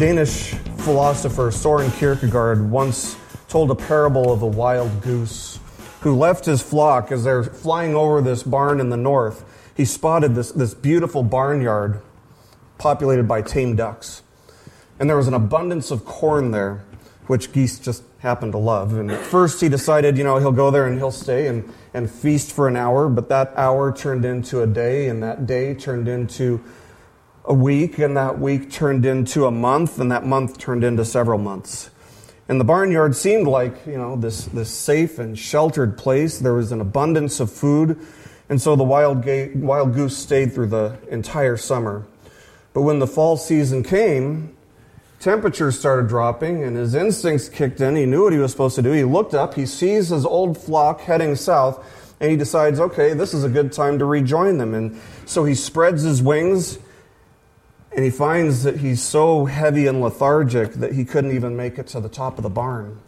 Danish philosopher Soren Kierkegaard once told a parable of a wild goose who left his flock as they're flying over this barn in the north. He spotted this, this beautiful barnyard populated by tame ducks. And there was an abundance of corn there, which geese just happened to love. And at first he decided, you know, he'll go there and he'll stay and, and feast for an hour, but that hour turned into a day, and that day turned into a week, and that week turned into a month, and that month turned into several months. And the barnyard seemed like, you know, this, this safe and sheltered place. There was an abundance of food, and so the wild, ga- wild goose stayed through the entire summer. But when the fall season came, temperatures started dropping, and his instincts kicked in. He knew what he was supposed to do. He looked up, he sees his old flock heading south, and he decides, okay, this is a good time to rejoin them. And so he spreads his wings and he finds that he's so heavy and lethargic that he couldn't even make it to the top of the barn.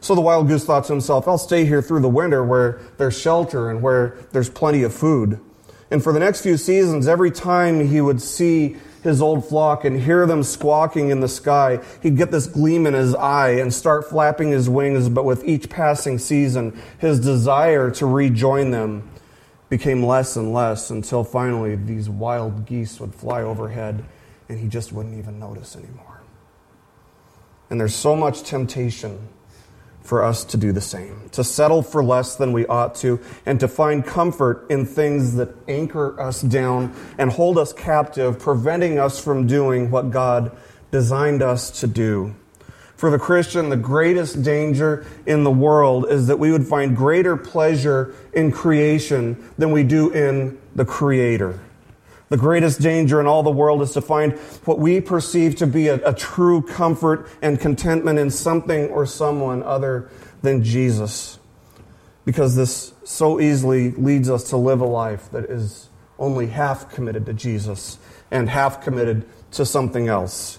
So the wild goose thought to himself, I'll stay here through the winter where there's shelter and where there's plenty of food. And for the next few seasons, every time he would see his old flock and hear them squawking in the sky, he'd get this gleam in his eye and start flapping his wings. But with each passing season, his desire to rejoin them became less and less until finally these wild geese would fly overhead and he just wouldn't even notice anymore. And there's so much temptation for us to do the same, to settle for less than we ought to, and to find comfort in things that anchor us down and hold us captive, preventing us from doing what God designed us to do. For the Christian, the greatest danger in the world is that we would find greater pleasure in creation than we do in the Creator. The greatest danger in all the world is to find what we perceive to be a, a, true comfort and contentment in something or someone other than Jesus. Because this so easily leads us to live a life that is only half committed to Jesus and half committed to something else.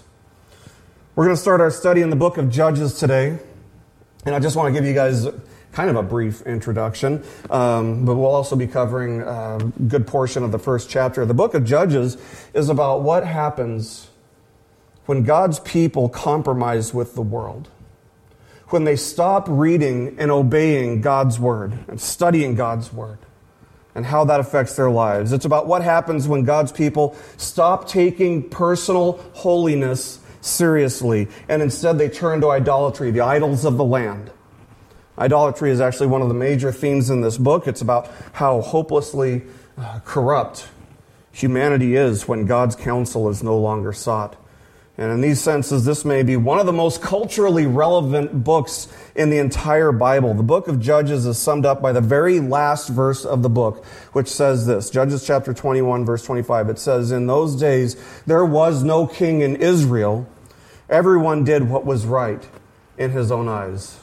We're going to start our study in the book of Judges today. And I just want to give you guys kind of a brief introduction, um, but we'll also be covering a good portion of the first chapter. The book of Judges is about what happens when God's people compromise with the world, when they stop reading and obeying God's word and studying God's word. And how that affects their lives. It's about what happens when God's people stop taking personal holiness seriously, and instead they turn to idolatry, the idols of the land. Idolatry is actually one of the major themes in this book. It's about how hopelessly uh, corrupt humanity is when God's counsel is no longer sought. And in these senses, this may be one of the most culturally relevant books in the entire Bible. The book of Judges is summed up by the very last verse of the book, which says this Judges chapter 21, verse 25. It says, In those days there was no king in Israel. Everyone did what was right in his own eyes.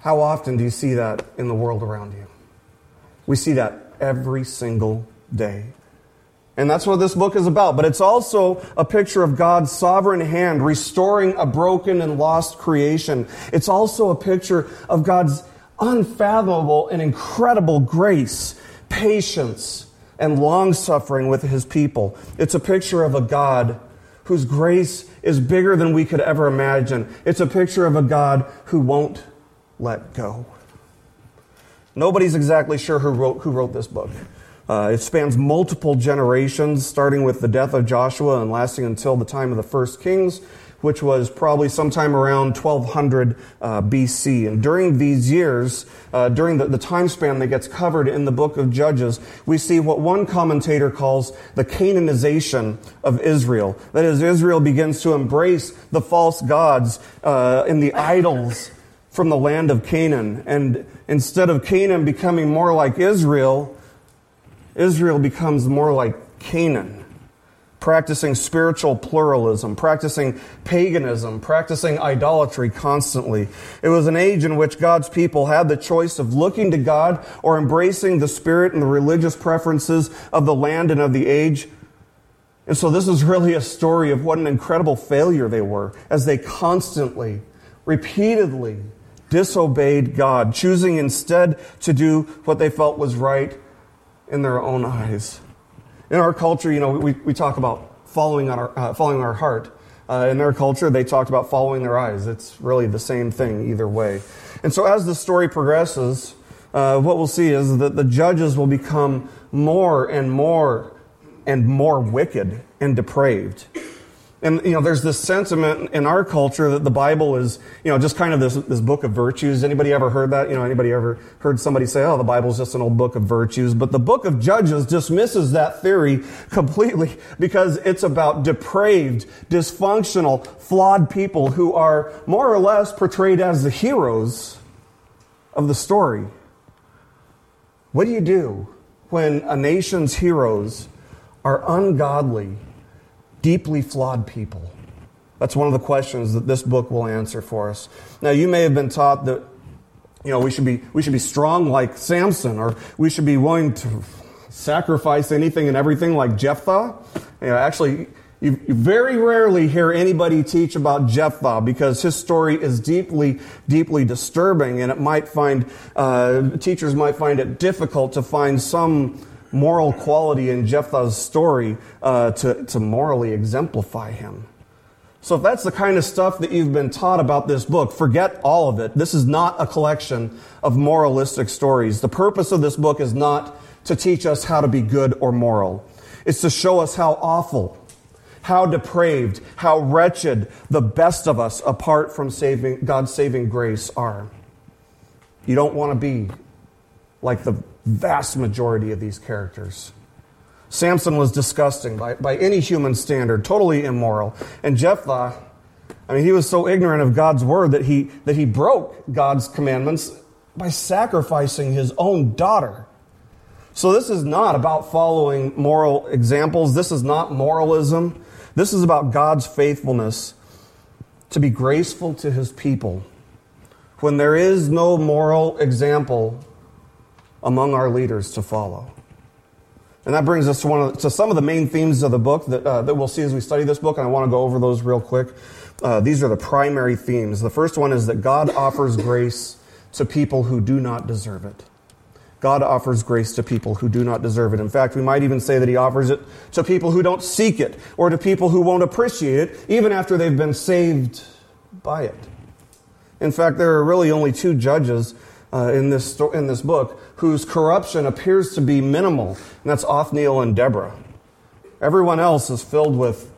How often do you see that in the world around you? We see that every single day. And that's what this book is about. But it's also a picture of God's sovereign hand restoring a broken and lost creation. It's also a picture of God's unfathomable and incredible grace, patience, and long suffering with his people. It's a picture of a God whose grace is bigger than we could ever imagine. It's a picture of a God who won't let go. Nobody's exactly sure who wrote, who wrote this book. Uh, it spans multiple generations, starting with the death of Joshua and lasting until the time of the first kings, which was probably sometime around 1200 uh, BC. And during these years, uh, during the, the time span that gets covered in the book of Judges, we see what one commentator calls the Canaanization of Israel. That is, Israel begins to embrace the false gods uh, and the idols from the land of Canaan. And instead of Canaan becoming more like Israel, Israel becomes more like Canaan, practicing spiritual pluralism, practicing paganism, practicing idolatry constantly. It was an age in which God's people had the choice of looking to God or embracing the spirit and the religious preferences of the land and of the age. And so this is really a story of what an incredible failure they were as they constantly, repeatedly disobeyed God, choosing instead to do what they felt was right in their own eyes. In our culture, you know, we, we talk about following our, uh, following our heart. Uh, in their culture, they talked about following their eyes. It's really the same thing either way. And so, as the story progresses, uh, what we'll see is that the judges will become more and more and more wicked and depraved. And, you know, there's this sentiment in our culture that the Bible is, you know, just kind of this, this book of virtues. Anybody ever heard that? You know, anybody ever heard somebody say, oh, the Bible's just an old book of virtues? But the book of Judges dismisses that theory completely because it's about depraved, dysfunctional, flawed people who are more or less portrayed as the heroes of the story. What do you do when a nation's heroes are ungodly, deeply flawed people? That's one of the questions that this book will answer for us. Now, you may have been taught that you know we should be we should be strong like Samson, or we should be willing to sacrifice anything and everything like Jephthah. You know, actually, you, you very rarely hear anybody teach about Jephthah because his story is deeply, deeply disturbing, and it might find uh, teachers might find it difficult to find some moral quality in Jephthah's story uh, to, to morally exemplify him. So, if that's the kind of stuff that you've been taught about this book, forget all of it. This is not a collection of moralistic stories. The purpose of this book is not to teach us how to be good or moral, it's to show us how awful, how depraved, how wretched the best of us, apart from saving, God's saving grace, are. You don't want to be like the vast majority of these characters. Samson was disgusting by, by any human standard, totally immoral. And Jephthah, I mean, he was so ignorant of God's word that he, that he broke God's commandments by sacrificing his own daughter. So this is not about following moral examples. This is not moralism. This is about God's faithfulness to be graceful to his people. When there is no moral example among our leaders to follow. And that brings us to, one of, to some of the main themes of the book that, uh, that we'll see as we study this book, and I want to go over those real quick. Uh, these are the primary themes. The first one is that God offers grace to people who do not deserve it. God offers grace to people who do not deserve it. In fact, we might even say that He offers it to people who don't seek it, or to people who won't appreciate it, even after they've been saved by it. In fact, there are really only two judges uh, in, this in this book whose corruption appears to be minimal, and that's Othniel and Deborah. Everyone else is filled with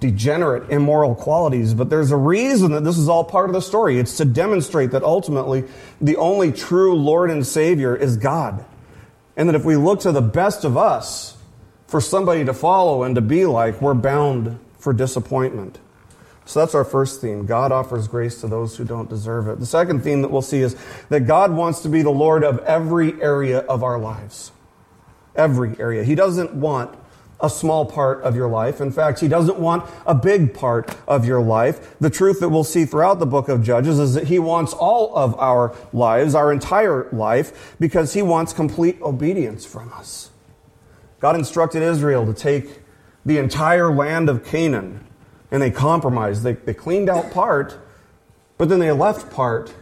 degenerate, immoral qualities, but there's a reason that this is all part of the story. It's to demonstrate that ultimately the only true Lord and Savior is God. And that if we look to the best of us for somebody to follow and to be like, we're bound for disappointment. So that's our first theme. God offers grace to those who don't deserve it. The second theme that we'll see is that God wants to be the Lord of every area of our lives. Every area. He doesn't want a small part of your life. In fact, he doesn't want a big part of your life. The truth that we'll see throughout the book of Judges is that he wants all of our lives, our entire life, because he wants complete obedience from us. God instructed Israel to take the entire land of Canaan and they compromised. They, they cleaned out part, but then they left part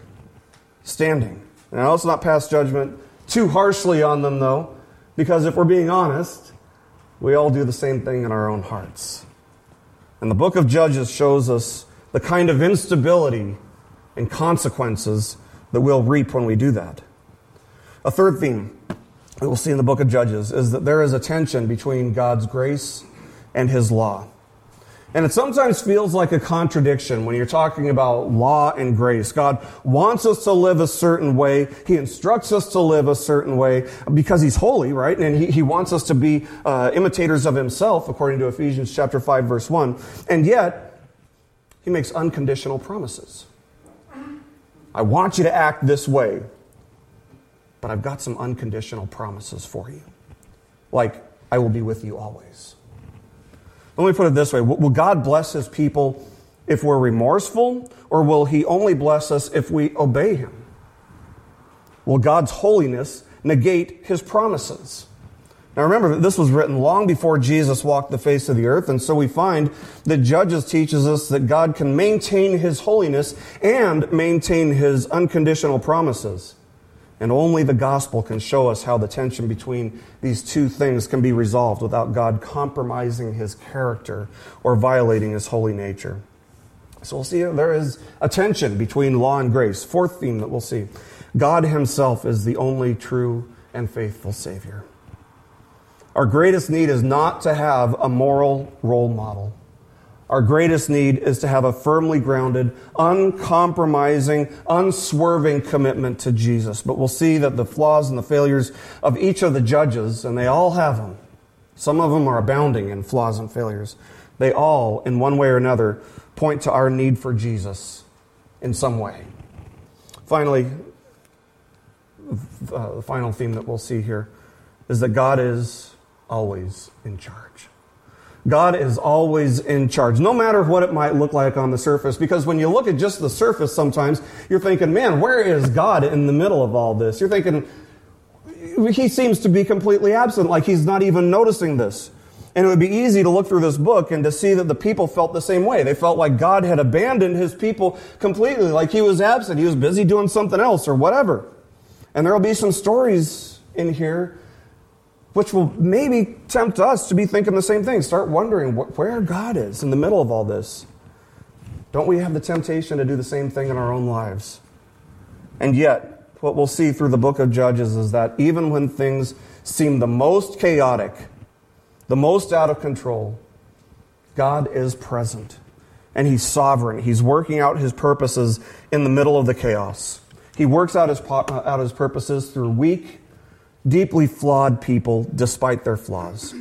standing. And I also not pass judgment too harshly on them, though, because if we're being honest, we all do the same thing in our own hearts. And the book of Judges shows us the kind of instability and consequences that we'll reap when we do that. A third theme that we'll see in the book of Judges is that there is a tension between God's grace and his law. And it sometimes feels like a contradiction when you're talking about law and grace. God wants us to live a certain way. He instructs us to live a certain way because He's holy, right? And He, he wants us to be uh, imitators of Himself, according to Ephesians chapter 5, verse 1. And yet, He makes unconditional promises. I want you to act this way, but I've got some unconditional promises for you. Like, I will be with you always. Let me put it this way Will God bless his people if we're remorseful, or will he only bless us if we obey him? Will God's holiness negate his promises? Now remember that this was written long before Jesus walked the face of the earth, and so we find that Judges teaches us that God can maintain his holiness and maintain his unconditional promises. And only the gospel can show us how the tension between these two things can be resolved without God compromising his character or violating his holy nature. So we'll see there is a tension between law and grace. Fourth theme that we'll see God himself is the only true and faithful Savior. Our greatest need is not to have a moral role model. Our greatest need is to have a firmly grounded, uncompromising, unswerving commitment to Jesus. But we'll see that the flaws and the failures of each of the judges, and they all have them, some of them are abounding in flaws and failures, they all, in one way or another, point to our need for Jesus in some way. Finally, uh, the final theme that we'll see here is that God is always in charge. God is always in charge, no matter what it might look like on the surface. Because when you look at just the surface, sometimes you're thinking, man, where is God in the middle of all this? You're thinking, he seems to be completely absent, like he's not even noticing this. And it would be easy to look through this book and to see that the people felt the same way. They felt like God had abandoned his people completely, like he was absent. He was busy doing something else or whatever. And there will be some stories in here which will maybe tempt us to be thinking the same thing. Start wondering where God is in the middle of all this. Don't we have the temptation to do the same thing in our own lives? And yet, what we'll see through the book of Judges is that even when things seem the most chaotic, the most out of control, God is present and He's sovereign. He's working out His purposes in the middle of the chaos. He works out His, out his purposes through weak deeply flawed people despite their flaws.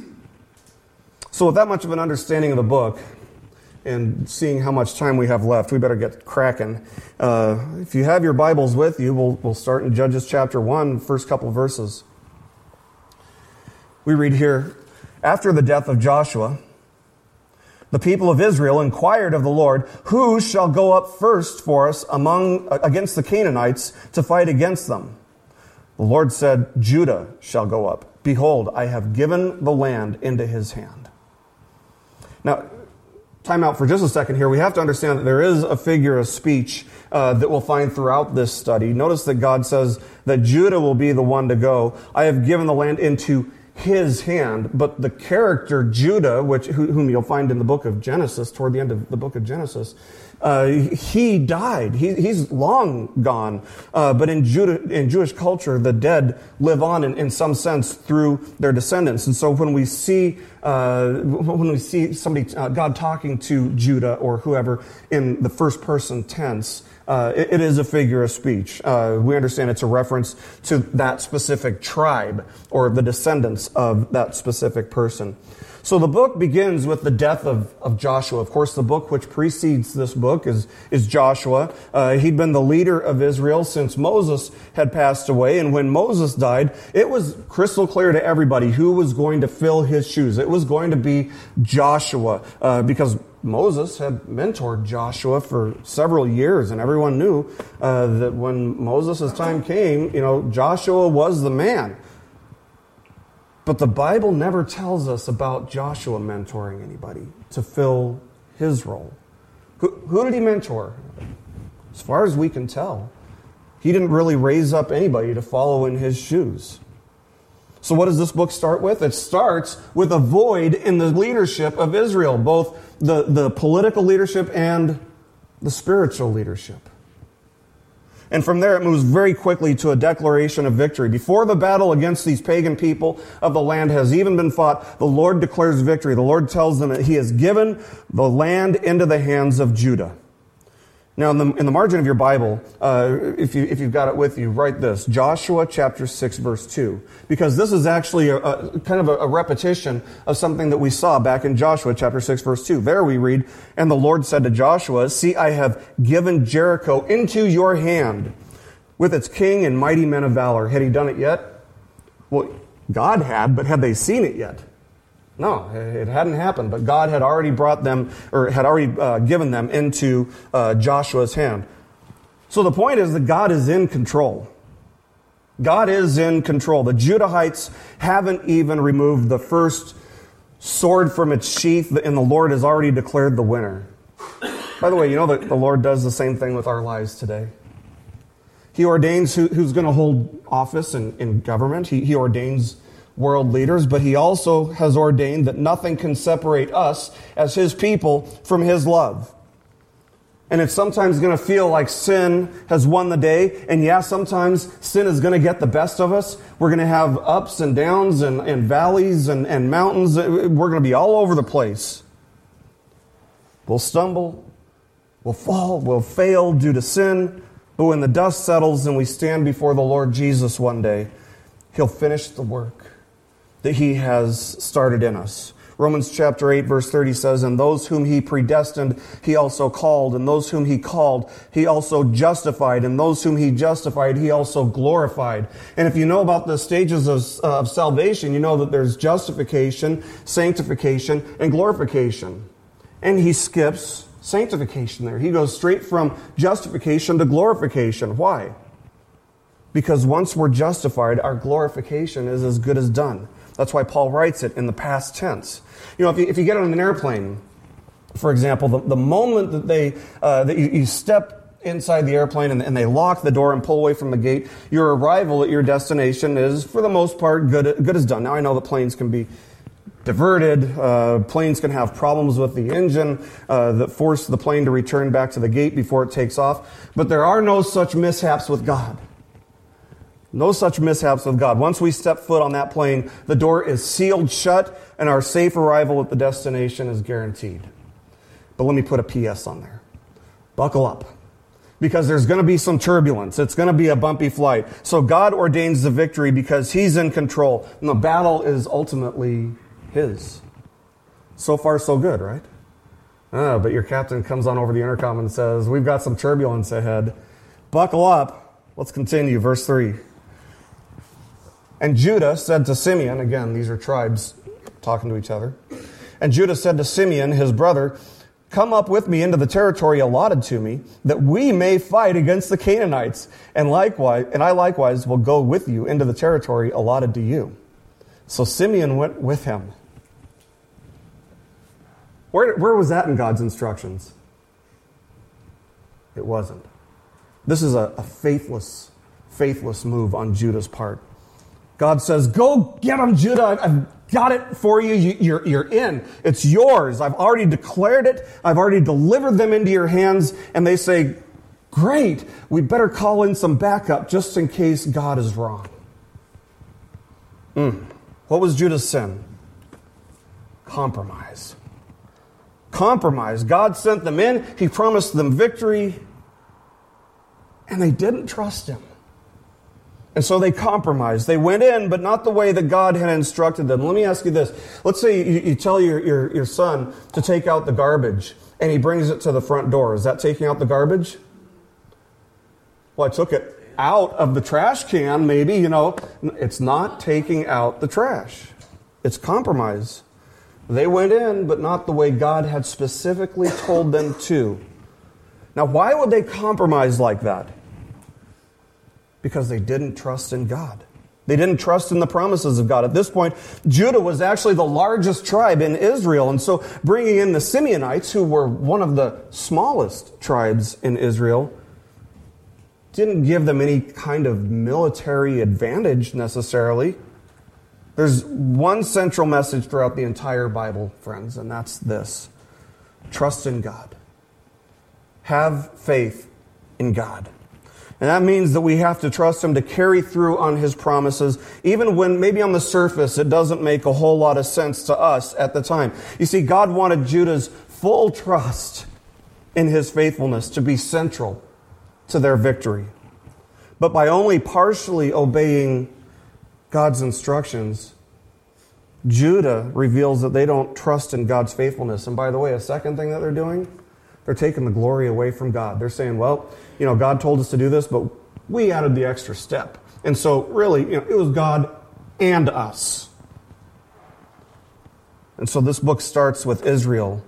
So, with that much of an understanding of the book, and seeing how much time we have left, we better get cracking. Uh, if you have your Bibles with you, we'll, we'll start in Judges chapter 1, first couple verses. We read here After the death of Joshua, the people of Israel inquired of the Lord, Who shall go up first for us among, against the Canaanites to fight against them? The Lord said, Judah shall go up. Behold, I have given the land into his hand. Now, time out for just a second here. We have to understand that there is a figure of speech uh, that we'll find throughout this study. Notice that God says that Judah will be the one to go. I have given the land into his hand, but the character Judah, which whom you'll find in the book of Genesis, toward the end of the book of Genesis, uh, he died. He, he's long gone. Uh, but in, Judah, in Jewish culture, the dead live on in, in some sense through their descendants. And so when we see uh, when we see somebody uh, God talking to Judah or whoever in the first person tense, uh, it, it is a figure of speech. Uh, we understand it's a reference to that specific tribe or the descendants of that specific person. So the book begins with the death of, of Joshua. Of course, the book which precedes this book is, is Joshua. Uh, he'd been the leader of Israel since Moses had passed away. And when Moses died, it was crystal clear to everybody who was going to fill his shoes. It was going to be Joshua uh, because Moses had mentored Joshua for several years, and everyone knew uh, that when Moses' time came, you know, Joshua was the man. But the Bible never tells us about Joshua mentoring anybody to fill his role. Who, who did he mentor? As far as we can tell, he didn't really raise up anybody to follow in his shoes. So, what does this book start with? It starts with a void in the leadership of Israel, both the, the political leadership and the spiritual leadership. And from there, it moves very quickly to a declaration of victory. Before the battle against these pagan people of the land has even been fought, the Lord declares victory. The Lord tells them that He has given the land into the hands of Judah. Now, in the, in the margin of your Bible, uh, if, you, if you've got it with you, write this Joshua chapter 6, verse 2. Because this is actually a, a kind of a, a, repetition of something that we saw back in Joshua chapter 6, verse 2. There we read, And the Lord said to Joshua, See, I have given Jericho into your hand with its king and mighty men of valor. Had he done it yet? Well, God had, but had they seen it yet? No, it hadn't happened, but God had already brought them, or had already uh, given them into uh, Joshua's hand. So the point is that God is in control. God is in control. The Judahites haven't even removed the first sword from its sheath, and the Lord has already declared the winner. By the way, you know that the Lord does the same thing with our lives today. He ordains who, who's going to hold office in, in government. He, he ordains world leaders, but he also has ordained that nothing can separate us as his people from his love. And it's sometimes going to feel like sin has won the day. And yeah, sometimes sin is going to get the best of us. We're going to have ups and downs and, and valleys and, and mountains. We're going to be all over the place. We'll stumble. We'll fall. We'll fail due to sin. But when the dust settles and we stand before the Lord Jesus one day, He'll finish the work that He has started in us. Romans chapter 8 verse 30 says, And those whom he predestined, he also called. And those whom he called, he also justified. And those whom he justified, he also glorified. And if you know about the stages of, uh, of salvation, you know that there's justification, sanctification, and glorification. And he skips sanctification there. He goes straight from justification to glorification. Why? Because once we're justified, our glorification is as good as done. That's why Paul writes it in the past tense. You know, if you, if you get on an airplane, for example, the, the moment that they uh, that you, you, step inside the airplane and, and, they lock the door and pull away from the gate, your arrival at your destination is, for the most part, good good as done. Now I know that planes can be diverted. Uh, planes can have problems with the engine uh, that force the plane to return back to the gate before it takes off. But there are no such mishaps with God. No such mishaps with God. Once we step foot on that plane, the door is sealed shut and our safe arrival at the destination is guaranteed. But let me put a PS on there. Buckle up. Because there's going to be some turbulence. It's going to be a bumpy flight. So God ordains the victory because He's in control. And the battle is ultimately His. So far, so good, right? Oh, but your captain comes on over the intercom and says, We've got some turbulence ahead. Buckle up. Let's continue. Verse 3. And Judah said to Simeon, again, these are tribes talking to each other. And Judah said to Simeon, his brother, Come up with me into the territory allotted to me, that we may fight against the Canaanites. And likewise, and I likewise will go with you into the territory allotted to you. So Simeon went with him. Where, where was that in God's instructions? It wasn't. This is a, a faithless, faithless move on Judah's part. God says, Go get them, Judah. I've got it for you. You're, you're in. It's yours. I've already declared it. I've already delivered them into your hands. And they say, Great. We better call in some backup just in case God is wrong. Mm. What was Judah's sin? Compromise. Compromise. God sent them in, He promised them victory, and they didn't trust Him. And so they compromised. They went in, but not the way that God had instructed them. Let me ask you this. Let's say you, you tell your, your, your son to take out the garbage, and he brings it to the front door. Is that taking out the garbage? Well, I took it out of the trash can, maybe, you know. It's not taking out the trash. It's compromise. They went in, but not the way God had specifically told them to. Now, why would they compromise like that? Because they didn't trust in God. They didn't trust in the promises of God. At this point, Judah was actually the largest tribe in Israel. And so bringing in the Simeonites, who were one of the smallest tribes in Israel, didn't give them any kind of military advantage necessarily. There's one central message throughout the entire Bible, friends, and that's this trust in God. Have faith in God. And that means that we have to trust Him to carry through on His promises, even when maybe on the surface it doesn't make a whole lot of sense to us at the time. You see, God wanted Judah's full trust in His faithfulness to be central to their victory. But by only partially obeying God's instructions, Judah reveals that they don't trust in God's faithfulness. And by the way, a second thing that they're doing, they're taking the glory away from God. They're saying, well, you know, God told us to do this, but we added the extra step. And so, really, you know, it was God and us. And so, this book starts with Israel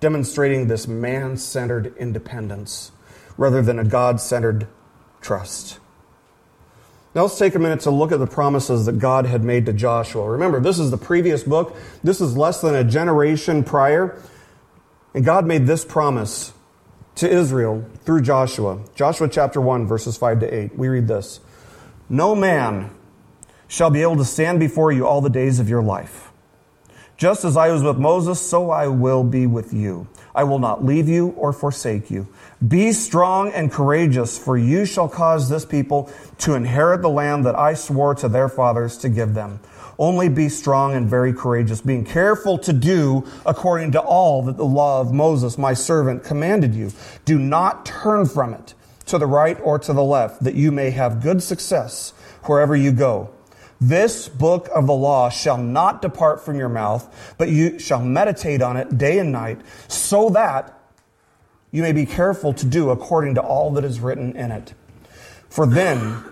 demonstrating this man centered independence rather than a God centered trust. Now let's take a minute to look at the promises that God had made to Joshua. Remember, this is the previous book. This is less than a generation prior. And God made this promise to Israel through Joshua. Joshua chapter 1, verses 5 to 8. We read this No man shall be able to stand before you all the days of your life. Just as I was with Moses, so I will be with you. I will not leave you or forsake you. Be strong and courageous, for you shall cause this people to inherit the land that I swore to their fathers to give them. Only be strong and very courageous, being careful to do according to all that the law of Moses, my servant, commanded you. Do not turn from it to the right or to the left, that you may have good success wherever you go. This book of the law shall not depart from your mouth, but you shall meditate on it day and night, so that you may be careful to do according to all that is written in it. For then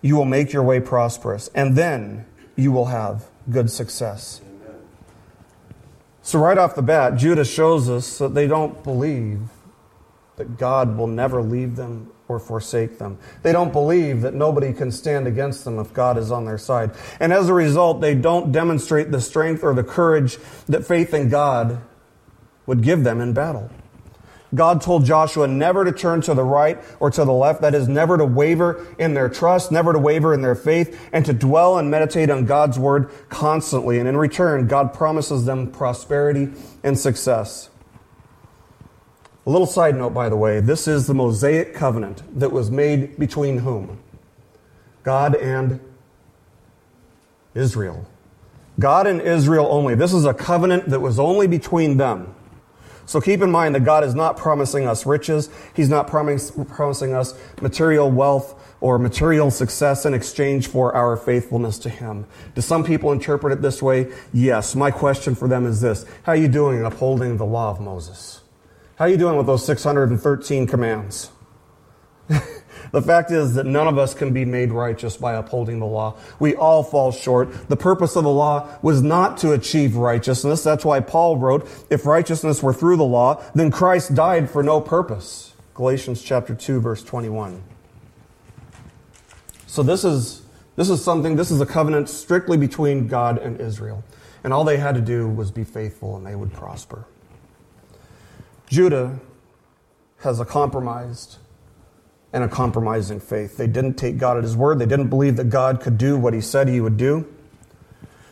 you will make your way prosperous, and then you will have good success. So, right off the bat, Judah shows us that they don't believe that God will never leave them or forsake them. They don't believe that nobody can stand against them if God is on their side. And as a result, they don't demonstrate the strength or the courage that faith in God would give them in battle. God told Joshua never to turn to the right or to the left. That is, never to waver in their trust, never to waver in their faith, and to dwell and meditate on God's word constantly. And in return, God promises them prosperity and success. A little side note, by the way this is the Mosaic covenant that was made between whom? God and Israel. God and Israel only. This is a covenant that was only between them. So keep in mind that God is not promising us riches. He's not promise, promising us material wealth or material success in exchange for our faithfulness to Him. Do some people interpret it this way? Yes. My question for them is this. How are you doing in upholding the law of Moses? How are you doing with those 613 commands? The fact is that none of us can be made righteous by upholding the law. We all fall short. The purpose of the law was not to achieve righteousness. That's why Paul wrote, if righteousness were through the law, then Christ died for no purpose. Galatians chapter 2 verse 21. So this is this is something this is a covenant strictly between God and Israel. And all they had to do was be faithful and they would prosper. Judah has a compromised and a compromising faith. They didn't take God at His word. They didn't believe that God could do what He said He would do.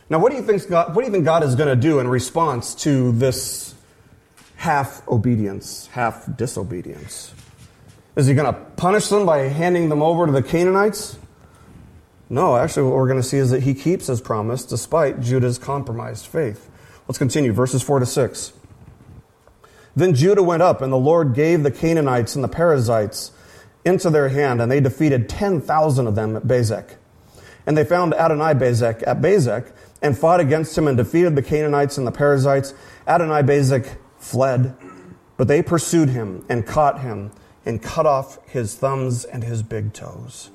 Now, what do you think God, what do you think God is going to do in response to this half obedience, half disobedience? Is He going to punish them by handing them over to the Canaanites? No, actually, what we're going to see is that He keeps His promise despite Judah's compromised faith. Let's continue, verses 4 to 6. Then Judah went up, and the Lord gave the Canaanites and the Perizzites into their hand, and they defeated 10,000 of them at Bezek. And they found Adonai Bezek at Bezek and fought against him and defeated the Canaanites and the Perizzites. Adonai Bezek fled, but they pursued him and caught him and cut off his thumbs and his big toes.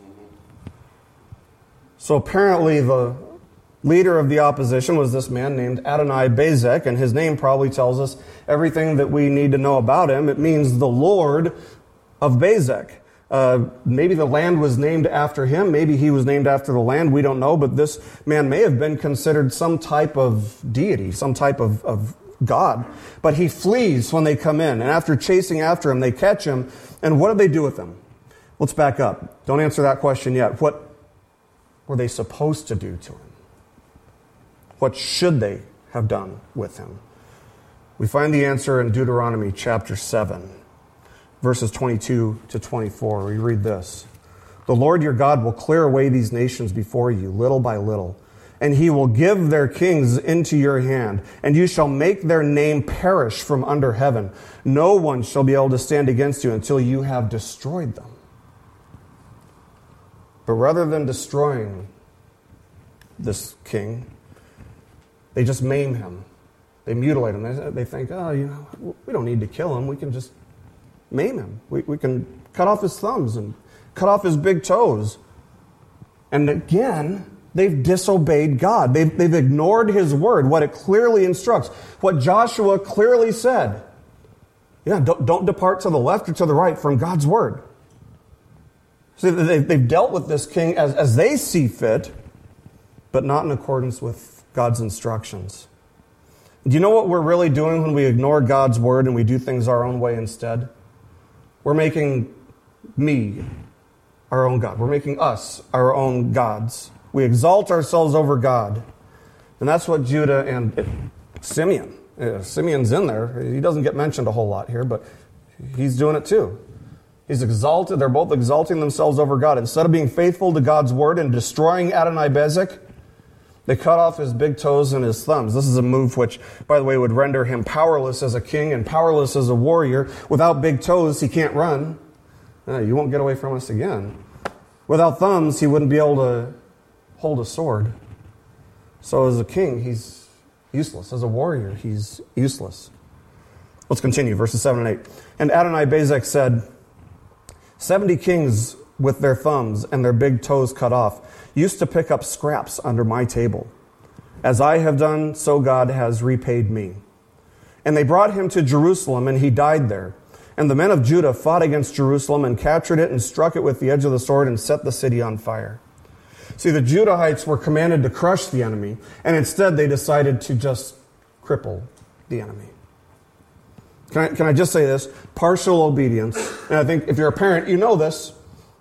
So apparently, the leader of the opposition was this man named Adonai Bezek, and his name probably tells us everything that we need to know about him. It means the Lord of Bezek. Uh, maybe the land was named after him. Maybe he was named after the land. We don't know. But this man may have been considered some type of deity, some type of, of God. But he flees when they come in. And after chasing after him, they catch him. And what do they do with him? Let's back up. Don't answer that question yet. What were they supposed to do to him? What should they have done with him? We find the answer in Deuteronomy chapter 7 verses 22 to 24. We read this The Lord your God will clear away these nations before you, little by little, and he will give their kings into your hand, and you shall make their name perish from under heaven. No one shall be able to stand against you until you have destroyed them. But rather than destroying this king, they just maim him. They mutilate him. They, think, oh, you know, we don't need to kill him. We can just maim him. We, we can cut off his thumbs and cut off his big toes. And again, they've disobeyed God. They've, they've ignored his word, what it clearly instructs, what Joshua clearly said. Yeah, don't, don't depart to the left or to the right from God's word. See, they've, they've dealt with this king as, as they see fit, but not in accordance with God's instructions. Do you know what we're really doing when we ignore God's word and we do things our own way instead? We're making me our own God. We're making us our own gods. We exalt ourselves over God. And that's what Judah and Simeon, uh, Simeon's in there. He doesn't get mentioned a whole lot here, but he's doing it too. He's exalted. They're both exalting themselves over God. Instead of being faithful to God's word and destroying Adonai Bezek, they cut off his big toes and his thumbs. This is a move which, by the way, would render him powerless as a king and powerless as a warrior. Without big toes, he can't run. You won't get away from us again. Without thumbs, he wouldn't be able to hold a sword. So, as a king, he's useless. As a warrior, he's useless. Let's continue, verses 7 and 8. And Adonai Bezek said, Seventy kings with their thumbs and their big toes cut off used to pick up scraps under my table. As I have done, so God has repaid me. And they brought him to Jerusalem, and he died there. And the men of Judah fought against Jerusalem and captured it and struck it with the edge of the sword and set the city on fire. See, the Judahites were commanded to crush the enemy, and instead they decided to just cripple the enemy. Can I, can I just say this? Partial obedience. And I think if you're a parent, you know this.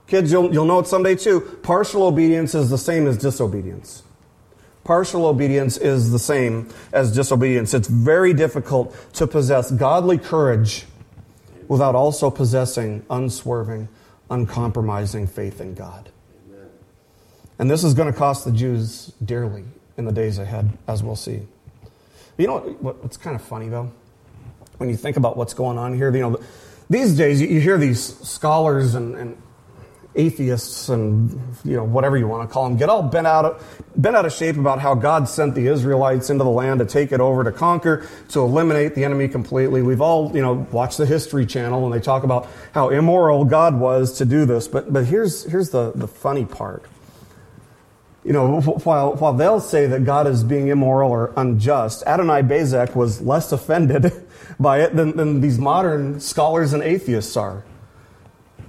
Kids, you'll, you'll know it someday too. Partial obedience is the same as disobedience. Partial obedience is the same as disobedience. It's very difficult to possess godly courage without also possessing unswerving, uncompromising faith in God. Amen. And this is going to cost the Jews dearly in the days ahead, as we'll see. You know what, what's kind of funny, though? When you think about what's going on here, you know, these days you hear these scholars and, and atheists and you know whatever you want to call them get all bent out of, bent out of shape about how God sent the Israelites into the land to take it over to conquer to eliminate the enemy completely. We've all you know watched the History Channel and they talk about how immoral God was to do this. But but here's here's the the funny part. You know, while, while they'll say that God is being immoral or unjust, Adonai Bezek was less offended by it than, than these modern scholars and atheists are.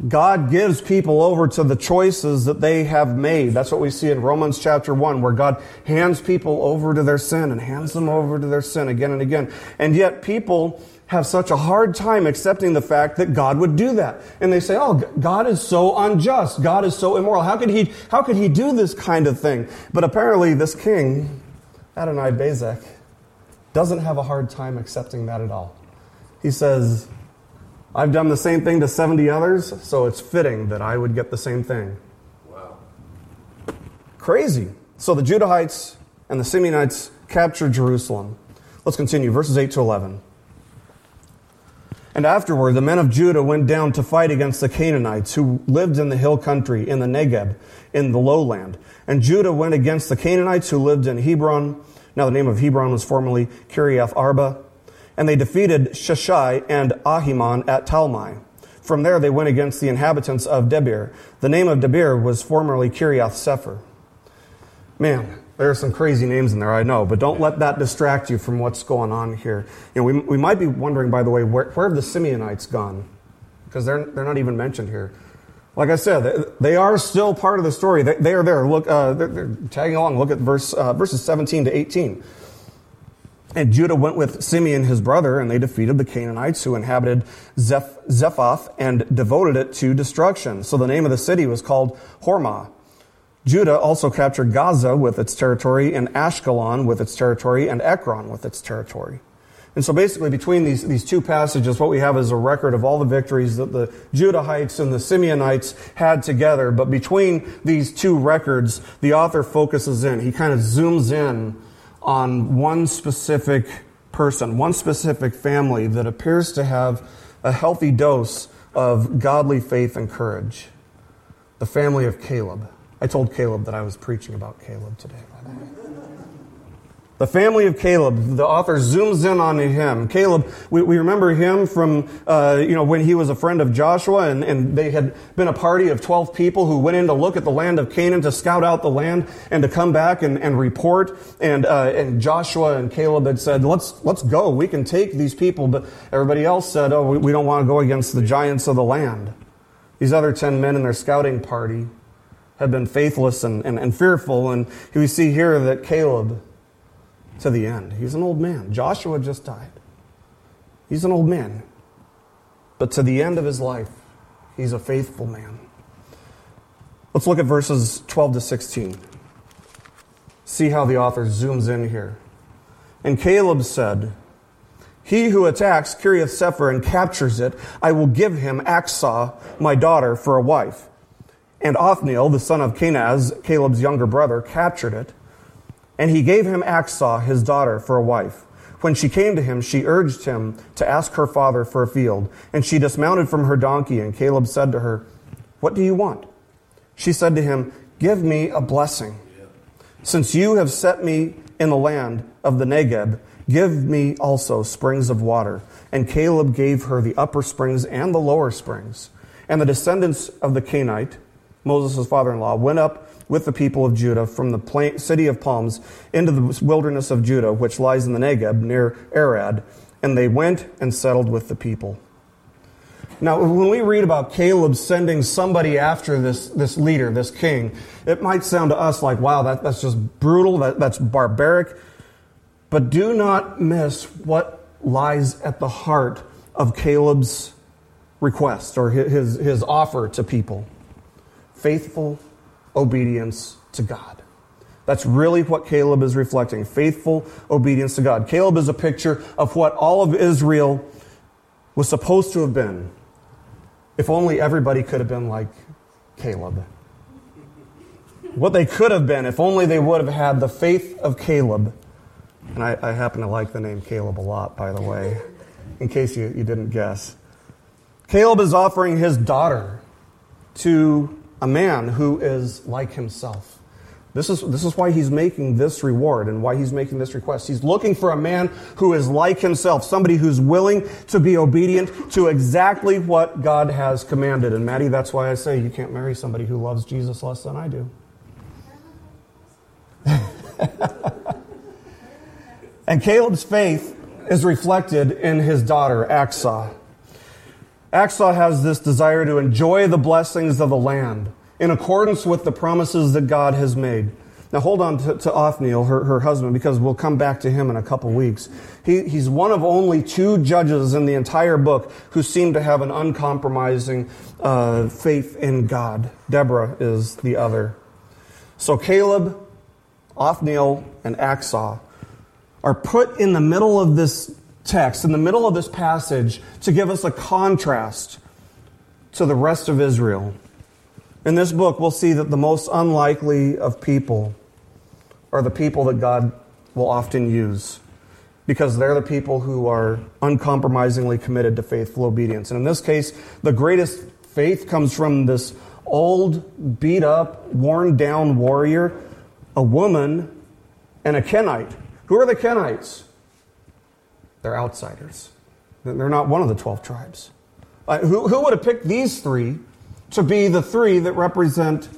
God gives people over to the choices that they have made. That's what we see in Romans chapter 1, where God hands people over to their sin and hands them over to their sin again and again. And yet people have such a hard time accepting the fact that God would do that. And they say, oh, God is so unjust. God is so immoral. How could he, how could he do this kind of thing? But apparently this king, Adonai Bezek, doesn't have a hard time accepting that at all. He says, I've done the same thing to 70 others, so it's fitting that I would get the same thing. Wow. Crazy. So the Judahites and the Simeonites captured Jerusalem. Let's continue, verses 8 to 11. And afterward, the men of Judah went down to fight against the Canaanites who lived in the hill country, in the Negeb, in the lowland. And Judah went against the Canaanites who lived in Hebron. Now, the name of Hebron was formerly Kiriath Arba and they defeated Sheshai and Ahiman at Talmai. From there they went against the inhabitants of Debir. The name of Debir was formerly Kiriath Sefer. Man, there are some crazy names in there, I know, but don't let that distract you from what's going on here. You know, we, we might be wondering, by the way, where, where have the Simeonites gone? Because they're, they're not even mentioned here. Like I said, they, are still part of the story. They, they are there. Look, uh, they're, they're, tagging along. Look at verse, uh, verses 17 to 18. And Judah went with Simeon his brother, and they defeated the Canaanites who inhabited Zeph- Zephath and devoted it to destruction. So the name of the city was called Hormah. Judah also captured Gaza with its territory, and Ashkelon with its territory, and Ekron with its territory. And so basically, between these, these two passages, what we have is a record of all the victories that the Judahites and the Simeonites had together. But between these two records, the author focuses in. He kind of zooms in on one specific person, one specific family that appears to have a healthy dose of godly faith and courage. The family of Caleb. I told Caleb that I was preaching about Caleb today, the family of Caleb, the author zooms in on him. Caleb, we, we remember him from, uh, you know, when he was a friend of Joshua and, and they had been a party of 12 people who went in to look at the land of Canaan to scout out the land and to come back and, and report. And, uh, and Joshua and Caleb had said, let's, let's go. We can take these people. But everybody else said, oh, we, don't want to go against the giants of the land. These other 10 men in their scouting party had been faithless and, and, and fearful. And we see here that Caleb, to the end. He's an old man. Joshua just died. He's an old man. But to the end of his life, He's a faithful man. Let's look at verses 12 to 16. See how the author zooms in here. And Caleb said, He who attacks Kiriath Sepher and captures it, I will give him Achsah, my daughter, for a wife. And Othniel, the son of Kenaz, Caleb's younger brother, captured it. And he gave him Achsah, his daughter, for a wife. When she came to him, she urged him to ask her father for a field. And she dismounted from her donkey, and Caleb said to her, What do you want? She said to him, Give me a blessing. Since you have set me in the land of the Negeb, give me also springs of water. And Caleb gave her the upper springs and the lower springs. And the descendants of the Kenite, Moses' father in law, went up with the people of Judah from the city of palms into the wilderness of Judah, which lies in the Negeb near Arad, and they went and settled with the people. Now, when we read about Caleb sending somebody after this, this leader, this king, it might sound to us like, wow, that, that's just brutal, that, that's barbaric. But do not miss what lies at the heart of Caleb's request or his, his offer to people faithful obedience to God. That's really what Caleb is reflecting faithful obedience to God. Caleb is a picture of what all of Israel was supposed to have been if only everybody could have been like Caleb. What they could have been if only they would have had the faith of Caleb. And I, I happen to like the name Caleb a lot, by the way, in case you, you didn't guess. Caleb is offering his daughter to a man who is like himself. This is, this is why he's making this reward and why he's making this request. He's looking for a man who is like himself, somebody who's willing to be obedient to exactly what God has commanded. And Maddie, that's why I say you can't marry somebody who loves Jesus less than I do. and Caleb's faith is reflected in his daughter, Achsah. Achsah has this desire to enjoy the blessings of the land in accordance with the promises that God has made. Now, hold on to, to Othniel, her, her husband, because we'll come back to him in a couple weeks. He, he's one of only two judges in the entire book who seem to have an uncompromising uh, faith in God. Deborah is the other. So, Caleb, Othniel, and Achsah are put in the middle of this text, in the middle of this passage, to give us a contrast to the rest of Israel. In this book, we'll see that the most unlikely of people are the people that God will often use because they're the people who are uncompromisingly committed to faithful obedience. And in this case, the greatest faith comes from this old, beat up, worn down warrior, a woman, and a Kenite. Who are the Kenites? They're outsiders. They're not one of the 12 tribes. Uh, who, who would have picked these three to be the three that represent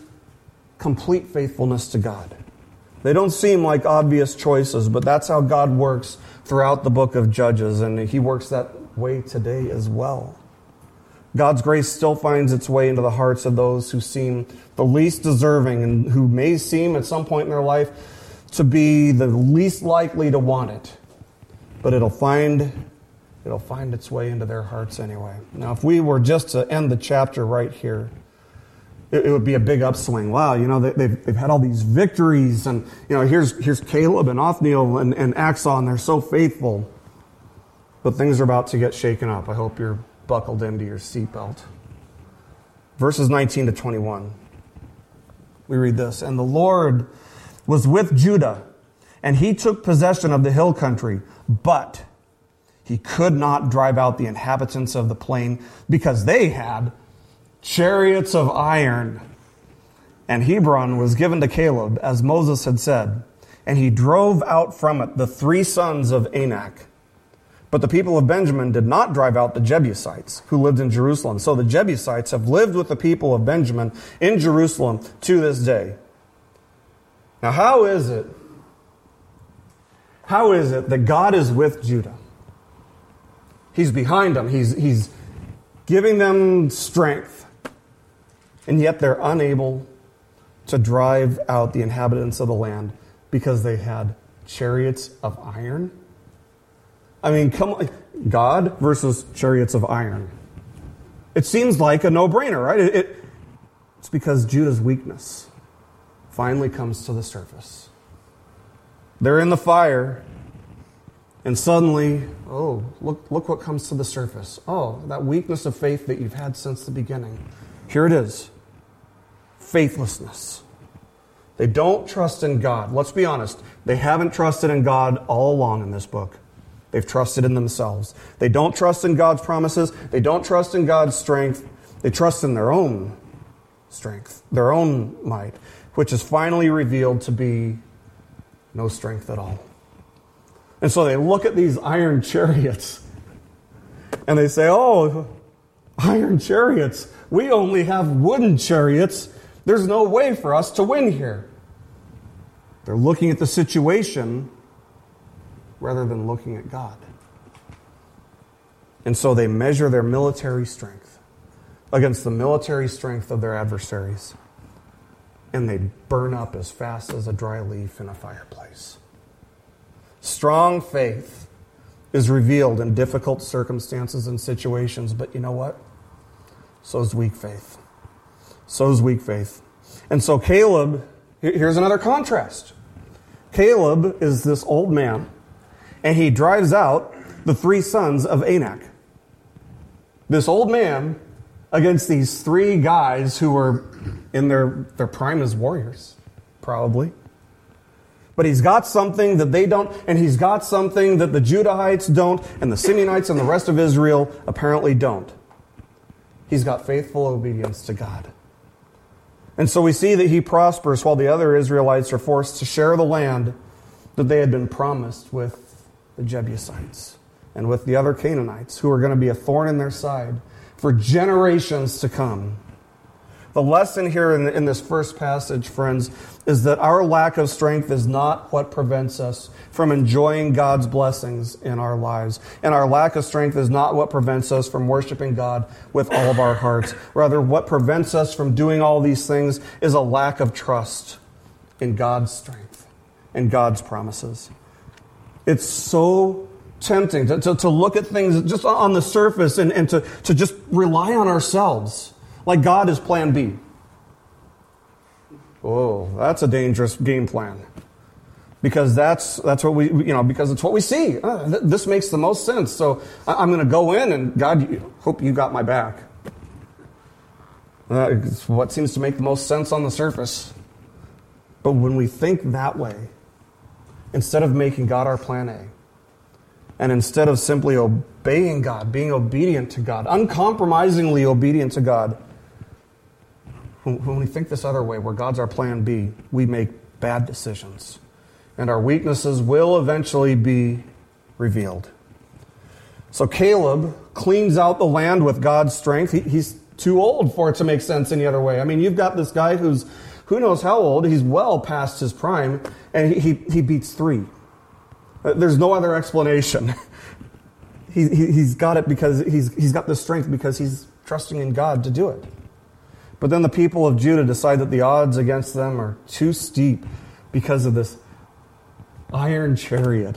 complete faithfulness to God? They don't seem like obvious choices, but that's how God works throughout the book of Judges, and He works that way today as well. God's grace still finds its way into the hearts of those who seem the least deserving and who may seem at some point in their life to be the least likely to want it but it'll find it'll find its way into their hearts anyway. Now, if we were just to end the chapter right here, it, it would be a big upswing. Wow, you know, they, have they've had all these victories, and, you know, here's, here's Caleb and Othniel and, and and they're so faithful. But things are about to get shaken up. I hope you're buckled into your seatbelt. Verses 19 to 21. We read this And the Lord was with Judah, and he took possession of the hill country but he could not drive out the inhabitants of the plain because they had chariots of iron. And Hebron was given to Caleb, as Moses had said, and he drove out from it the three sons of Anak. But the people of Benjamin did not drive out the Jebusites who lived in Jerusalem. So the Jebusites have lived with the people of Benjamin in Jerusalem to this day. Now, how is it how is it that God is with Judah? He's behind them, He's, he's giving them strength, and yet they're unable to drive out the inhabitants of the land because they had chariots of iron? I mean, come on. God versus chariots of iron. It seems like a no brainer, right? It, it, it's because Judah's weakness finally comes to the surface. They're in the fire, and suddenly, oh, look, look what comes to the surface. Oh, that weakness of faith that you've had since the beginning. Here it is faithlessness. They don't trust in God. Let's be honest. They haven't trusted in God all along in this book. They've trusted in themselves. They don't trust in God's promises. They don't trust in God's strength. They trust in their own strength, their own might, which is finally revealed to be no strength at all. And so they look at these iron chariots and they say, Oh, iron chariots. We only have wooden chariots. There's no way for us to win here. They're looking at the situation rather than looking at God. And so they measure their military strength against the military strength of their adversaries. And they burn up as fast as a dry leaf in a fireplace. Strong faith is revealed in difficult circumstances and situations, but you know what? So is weak faith. So is weak faith. And so Caleb, here's another contrast. Caleb is this old man, and he drives out the three sons of Anak. This old man against these three guys who were in their, their prime as warriors, probably. But he's got something that they don't, and he's got something that the Judahites don't, and the Simeonites and the rest of Israel apparently don't. He's got faithful obedience to God. And so we see that he prospers while the other Israelites are forced to share the land that they had been promised with the Jebusites and with the other Canaanites who are going to be a thorn in their side for generations to come. The lesson here in, in, this first passage, friends, is that our lack of strength is not what prevents us from enjoying God's blessings in our lives. And our lack of strength is not what prevents us from worshiping God with all of our hearts. Rather, what prevents us from doing all these things is a lack of trust in God's strength and God's promises. It's so tempting to, to, to look at things just on the surface and, and to, to just rely on ourselves like God is plan B. Oh, that's a dangerous game plan. Because that's, that's what we, you know, because it's what we see. Uh, th- this makes the most sense. So I- am going to go in and God, you, hope you got my back. It's what seems to make the most sense on the surface. But when we think that way, instead of making God our plan A, and instead of simply obeying God, being obedient to God, uncompromisingly obedient to God, when we think this other way, where God's our plan B, we make bad decisions. And our weaknesses will eventually be revealed. So Caleb cleans out the land with God's strength. He, he's too old for it to make sense any other way. I mean, you've got this guy who's who knows how old, he's well past his prime, and he, he, he beats three. Uh, there's no other explanation. he, he, he's got it because he's, he's got the strength because he's trusting in God to do it. But then the people of Judah decide that the odds against them are too steep because of this iron chariot.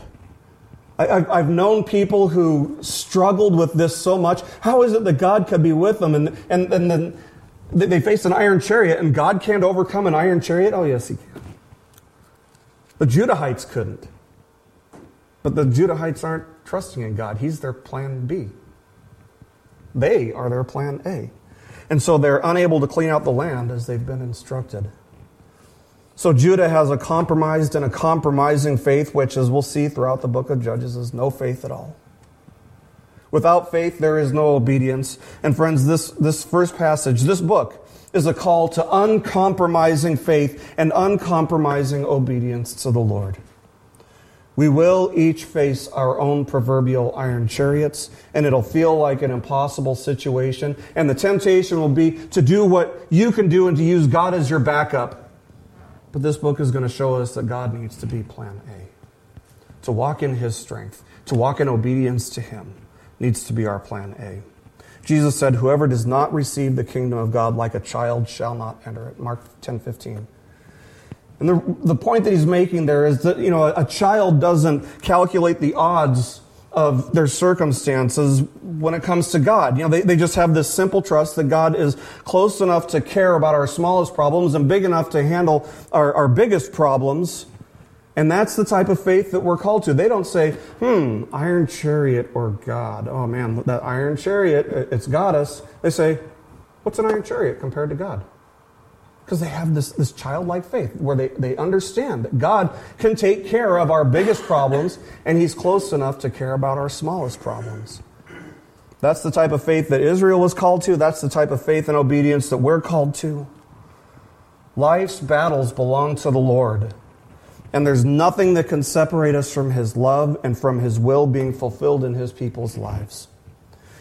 I, have known people who struggled with this so much. How is it that God could be with them? And, and, and then they face an iron chariot, and God can't overcome an iron chariot? Oh, yes, He can. The Judahites couldn't. But the Judahites aren't trusting in God. He's their plan B. They are their plan A. And so they're unable to clean out the land as they've been instructed. So Judah has a compromised and a compromising faith, which, as we'll see throughout the book of Judges, is no faith at all. Without faith, there is no obedience. And friends, this, this first passage, this book, is a call to uncompromising faith and uncompromising obedience to the Lord. We will each face our own proverbial iron chariots, and it'll feel like an impossible situation. And the temptation will be to do what you can do and to use God as your backup. But this book is going to show us that God needs to be plan A. To walk in His strength, to walk in obedience to Him, needs to be our plan A. Jesus said, Whoever does not receive the kingdom of God like a child shall not enter it. Mark 10 15. And the, the point that he's making there is that, you know, a child doesn't calculate the odds of their circumstances when it comes to God. You know, they, they just have this simple trust that God is close enough to care about our smallest problems and big enough to handle our, our biggest problems. And that's the type of faith that we're called to. They don't say, hmm, iron chariot or God. Oh man, that iron chariot, it's got us. They say, what's an iron chariot compared to God? Because they have this, this childlike faith where they, they understand that God can take care of our biggest problems and He's close enough to care about our smallest problems. That's the type of faith that Israel was called to. That's the type of faith and obedience that we're called to. Life's battles belong to the Lord. And there's nothing that can separate us from His love and from His will being fulfilled in His people's lives.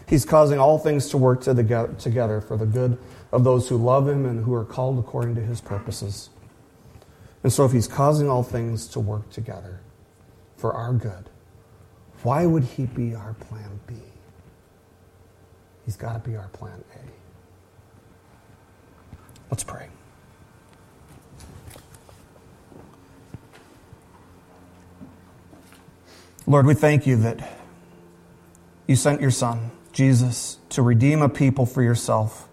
He's causing all things to work together for the good of those who love him and who are called according to his purposes. And so, if he's causing all things to work together for our good, why would he be our plan B? He's got to be our plan A. Let's pray. Lord, we thank you that you sent your Son, Jesus, to redeem a people for yourself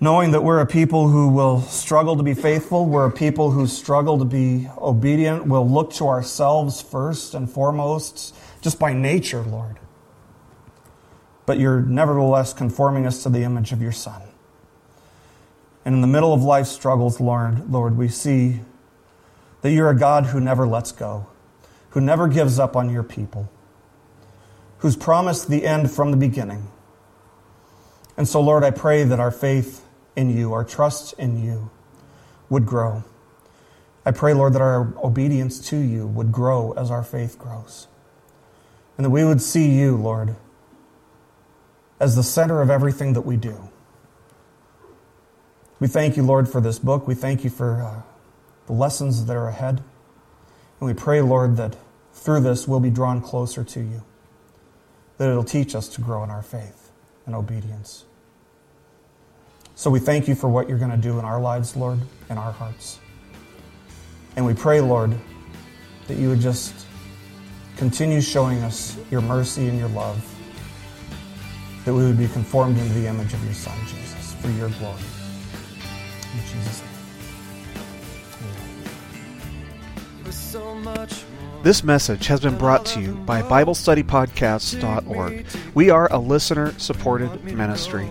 knowing that we're a people who will struggle to be faithful, we're a people who struggle to be obedient, we'll look to ourselves first and foremost, just by nature, Lord. But you're nevertheless conforming us to the image of your Son. And in the middle of life's struggles, Lord, Lord, we see that you're a God who never lets go, who never gives up on your people, who's promised the end from the beginning. And so, Lord, I pray that our faith in you, our trust in you would grow. I pray, Lord, that our obedience to you would grow as our faith grows. And that we would see you, Lord, as the center of everything that we do. We thank you, Lord, for this book. We thank you for uh, the lessons that are ahead. And we pray, Lord, that through this we'll be drawn closer to you, that it'll teach us to grow in our faith and obedience. So we thank you for what you're going to do in our lives, Lord, in our hearts. And we pray, Lord, that you would just continue showing us your mercy and your love, that we would be conformed into the image of your Son, Jesus, for your glory. In Jesus' name. This message has been brought to you by BibleStudyPodcasts.org. We are a listener supported ministry.